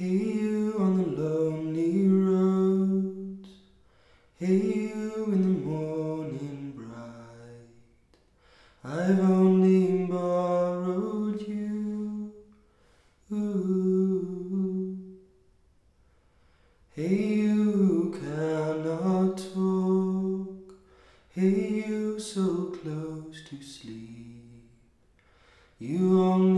Hey you on the lonely road. Hey you in the morning bright. I've only borrowed you. Ooh. Hey you cannot talk. Hey you so close to sleep. You only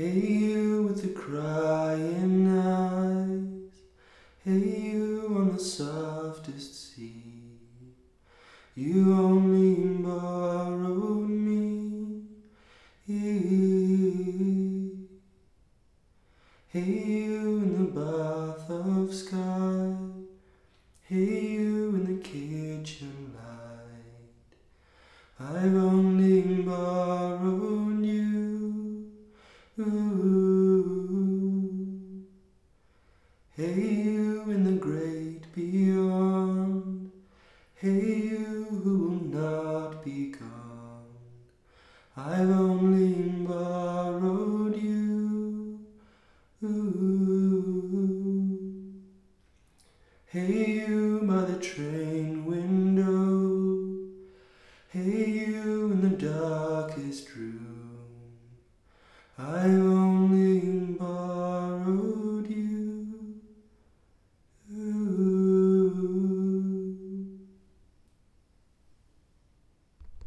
Hey you with the crying eyes, hey you on the softest sea, you only borrowed me. Hey you in the bath of sky, hey you in the kitchen light, I've only Hey you in the great beyond, hey you who will not be gone, I've only borrowed you. Ooh. Hey you by the train window, hey you in the darkest room, I've